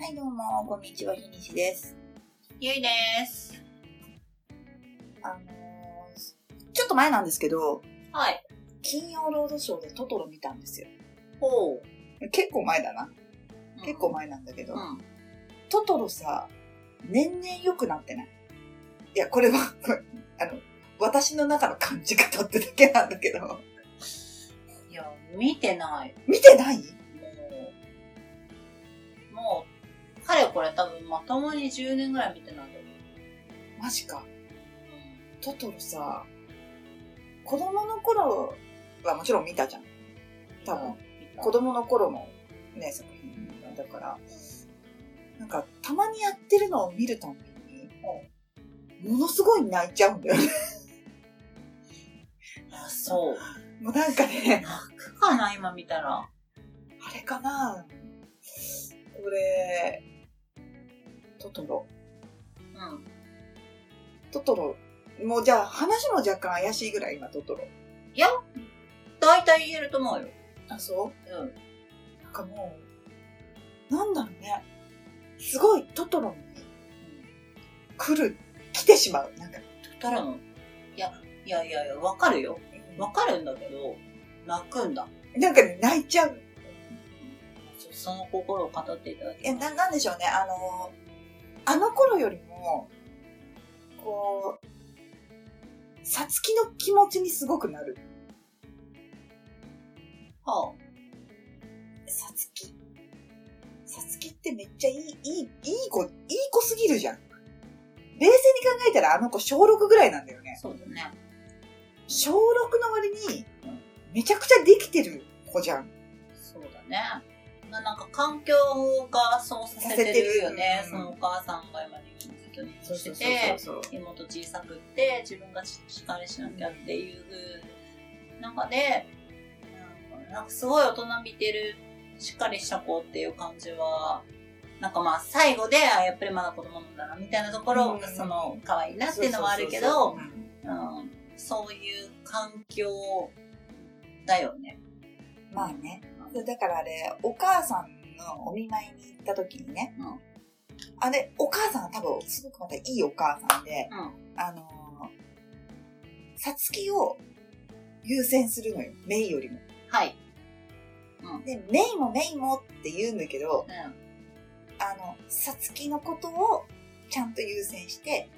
はい、どうも、こんにちは、ひにしです。ゆいです。あのー、ちょっと前なんですけど、はい。金曜ロードショーでトトロ見たんですよ。ほ結構前だな。う。結構前なんだけど、うん。トトロさ、年々良くなってないいや、これは、こ れあの、私の中の感じ方ってだけなんだけど、いや、見てない。見てない？う、かれこれ多分まともに10年ぐらい見てないと思う。マジか。トトロさ、子供の頃はもちろん見たじゃん。多分。子供の頃のね、作品だから、なんか、たまにやってるのを見るたびに、ものすごい泣いちゃうんだよね。あ、そう。もうなんかね、泣くかな、今見たら。あれかなこれ、トトロ。うん。トトロ。もうじゃあ話も若干怪しいぐらい今トトロ。いや、大体言えると思うよ。あ、そう？うん。なんかもう、なんだろうね。すごいトトロに来る、来てしまう。なんか、トトロの。いや、いやいやいや、わかるよ。わかるんだけど、泣くんだ。なんかね、泣いちゃう。そその心を語っていただけえ、な、なんでしょうね。あの、あの頃よりも、こう、さつきの気持ちにすごくなる。はさつき。さつきってめっちゃいい、いい、いい子、いい子すぎるじゃん。冷静に考えたらあの子小6ぐらいなんだよあ、ね。そうだね。小6の割に、めちゃくちゃできてる子じゃん。そうだね。ななんか環境がそうさせてるよね。そのお母さんが今入院ずっとしてて、妹小さくって、自分がししっかりしなきゃっていう中で、うんなんかすごい大人見てる、しっかりした子っていう感じは、なんかまあ最後で、あやっぱりまだ子供なんだな、みたいなところその、可愛いなっていうのもあるけどそういう環境だよね。うんまあね。だからあれ、お母さんのお見舞いに行った時にね、うんあれ、お母さんは多分すごくまたいいお母さんで、うん。あのー、さつきを優先するのよ。メイよりも。はい。で、メイもメイもって言うんだけど、うん。あの、さつきのことをちゃんと優先して、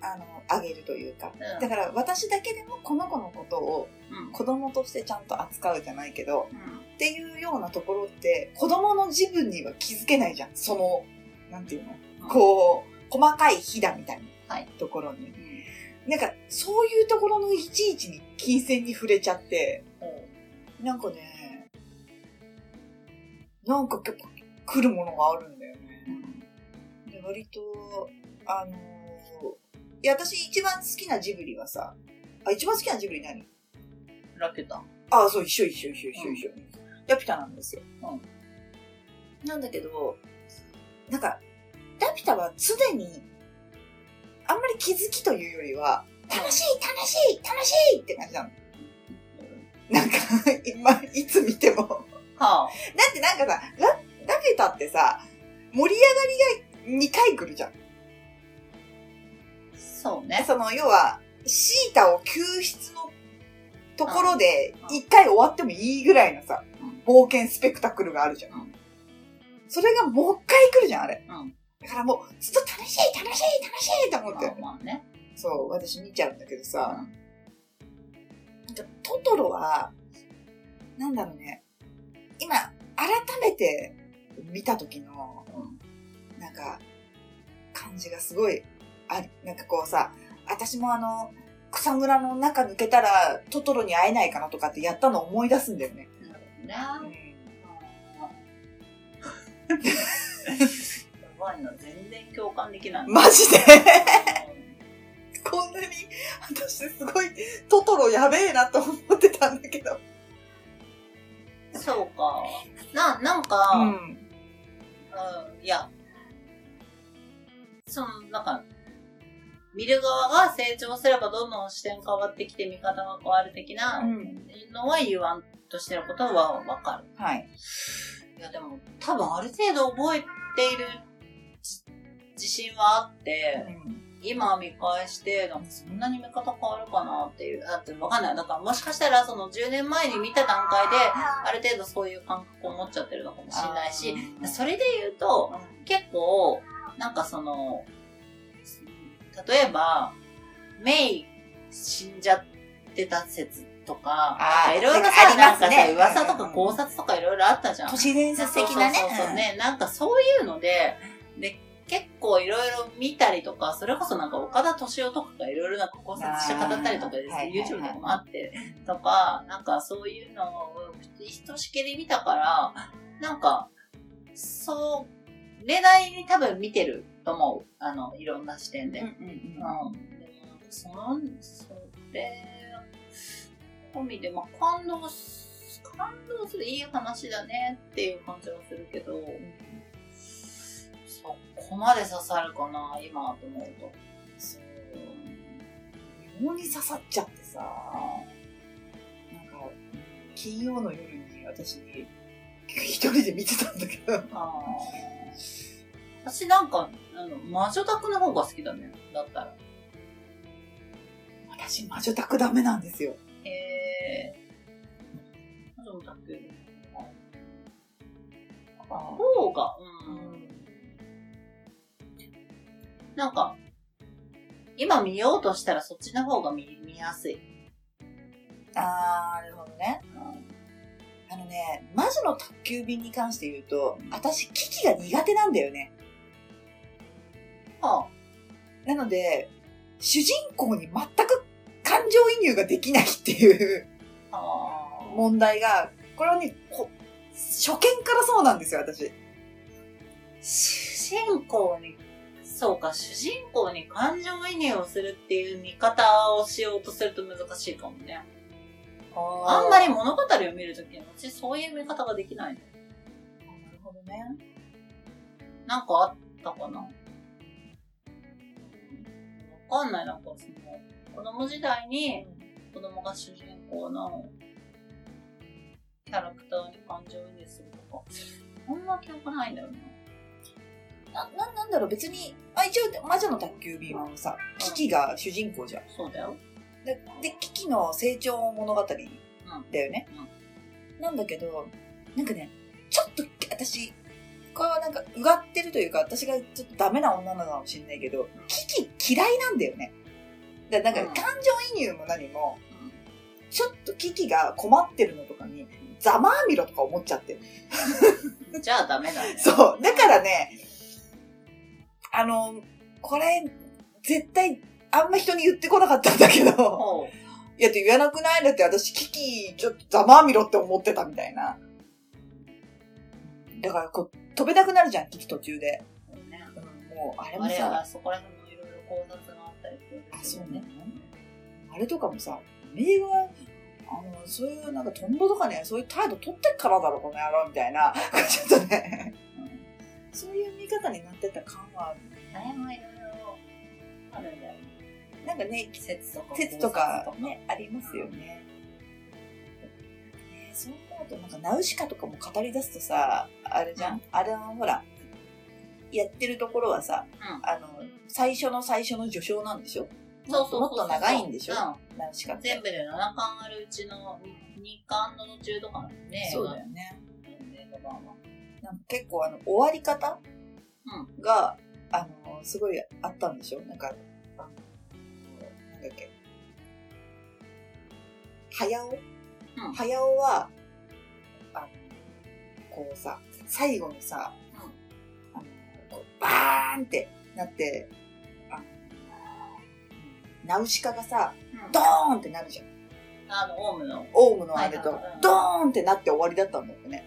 あの、あげるというか。うんだから私だけでもこの子のことをうん。子供としてちゃんと扱うじゃないけど、うん。っていうようなところって、子供の自分には気づけないじゃん。その、なんていうの？うんこう、細かいひだみたいなはいところに。なんか、そういうところのいちいちに金銭に触れちゃって、なんかね、なんか結構来るものがあるんだよね。で割と、あのーいや、私一番好きなジブリはさ、あ、一番好きなジブリ何？ラピュタ。あ、そう、一緒一緒一緒一緒一緒。ラピュタなんですよ。うん。なんだけど、なんか、ラピュタは常に、あんまり気づきというよりは、楽しい楽しい楽しいって感じなの。なんか、今、いつ見ても。はあ。だってなんかさ、ラ、ラピュタってさ、盛り上がりが2回来るじゃん。そうね。その、要は、シータを救出のところで、1回終わってもいいぐらいのさ、冒険スペクタクルがあるじゃん。うんそれがもう一回来るじゃん、あれ。うん。だからもう、ずっと楽しい楽しい楽しいと思って。まあまあね。そう、私見ちゃうんだけどさ、うんなんかトトロは、なんだろうね、今、改めて見た時の、なんか、感じがすごい、あなんかこうさ、私もあの、草むらの中抜けたらトトロに会えないかなとかってやったのを思い出すんだよね。ね。うんやばいな、全然共感できない。マジで？こんなに、私すごいトトロやべえなと思ってたんだけど。そうか。な、なんか、ううん、ん。いや、その、なんか、見る側が成長すればどんどん視点変わってきて見方が変わる的なうんのは言わんとしてることはわかる。はい。いやでも多分ある程度覚えっているじ自信はあって、うん今見返して、なんかそんなに見方変わるかなっていう。だってわかんない。だからもしかしたらその10年前に見た段階で、ある程度そういう感覚を持っちゃってるのかもしれないし、それで言うと、結構、なんかその、例えば、メイ死んじゃってた説とか、いろいろさ、なんかさ、噂とか考察とかいろいろあったじゃん。都市伝説的なね。そうそうそうそうね。なんかそういうので、で、結構いろいろ見たりとか、それこそなんか岡田敏夫とかがいろいろなんか考察して語ったりとかですあーはいはいはい YouTube とかもあって、とか、なんかそういうのをひとしきり見たから、なんか、そう、例題に多分見てると思う。あの、いろんな視点で。うんうんうんうん。でもなんかその、それ、込みで、まあ、感動す、感動するいい話だねっていう感じはするけど、そこまで刺さるかな、今と思うと。そう。妙に刺さっちゃってさ、なんか、金曜の夜に私、一人で見てたんだけど、私なんか、あの、魔女宅の方が好きだね。だったら。私魔女宅ダメなんですよ。へえ。魔女宅方が、うん。なんか、今見ようとしたらそっちの方が見見やすい。あー、なるほどね。あのね、魔女の宅急便に関して言うと、私、キキが苦手なんだよね。はなので、主人公に全く感情移入ができないっていう問題が、これはね、こ初見からそうなんですよ、私。主人公に、そうか、主人公に感情移入をするっていう見方をしようとすると難しいかもね。あんまり物語を見るときに、私そういう見方ができないの。なるほどね。なんかあったかなわかんない、なんかその、子供時代に子供が主人公のキャラクターに感情移入するとか、そんな記憶ないんだよね。な、な、なんだろう、別に、あ、一応、魔女の宅急便はさ、キキが主人公じゃん。そうだよ。で、でキキの成長物語だよね。なんだけど、なんかね、ちょっと、私、これはなんか、うがってるというか、私がちょっとダメな女なのかもしれないけど、キキ嫌いなんだよね。だからなんか、うん感情移入も何も、ちょっとキキが困ってるのとかに、ざまあみろとか思っちゃってる。うん。じゃあダメだね。そう。だからね、あの、これ、絶対、あんま人に言ってこなかったんだけど。いやって言わなくない？だって私、キキ、ちょっとざまあみろって思ってたみたいな。だから、こう、飛べなくなるじゃん、キキ途中で。ね。うん、もう、あれもあれはさ、そこら辺もいろいろ考察があったりするんあ、ですよそうね。。あれとかもさ、映画、あの、そういうなんかトンボとかね、そういう態度取ってっからだろ、この野郎、みたいな。ちょっとね、そういう見方になってた感はある。あれもいろいろあるんだよね。なんかね、説とか。説とか考察ね、ありますよね。ねそう思うと、なんか、ナウシカとかも語り出すとさ、あれじゃん、あれはほら、やってるところはさ、うんあの、最初の最初の序章なんでしょ？そうそうそうもっと長いんでしょ？うん。ナウシカって。全部で7巻あるうちの2巻の途中とかなんでね。そうだよね。映画版は。なんか結構あの、終わり方が、あの、すごいあったんでしょ？なんか、あの、なんだっけ？早尾？うん早尾は、あの、こうさ、最後にさ、あの、こうバーンってなって、あの、ナウシカがさ、うんドーンってなるじゃん。あの、オウムの。オウムのあれとドーンってなって終わりだったんだよね。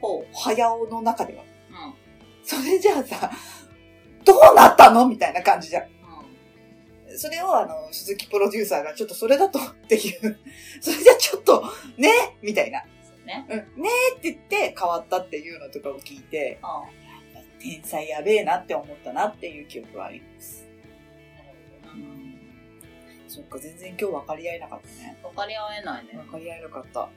ほう。早尾の中では。うん。それじゃあさ、どうなったのみたいな感じじゃん。うそれをあの、鈴木プロデューサーがちょっとそれだとっていう、それじゃちょっと、ねみたいな。ね。うん。ねえって言って変わったっていうのとかを聞いて、ああ天才やべえなって思ったなっていう記憶はあります。なるほどな。うん。そっか、全然今日分かり合えなかったね。分かり合えないね。分かり合えなかった。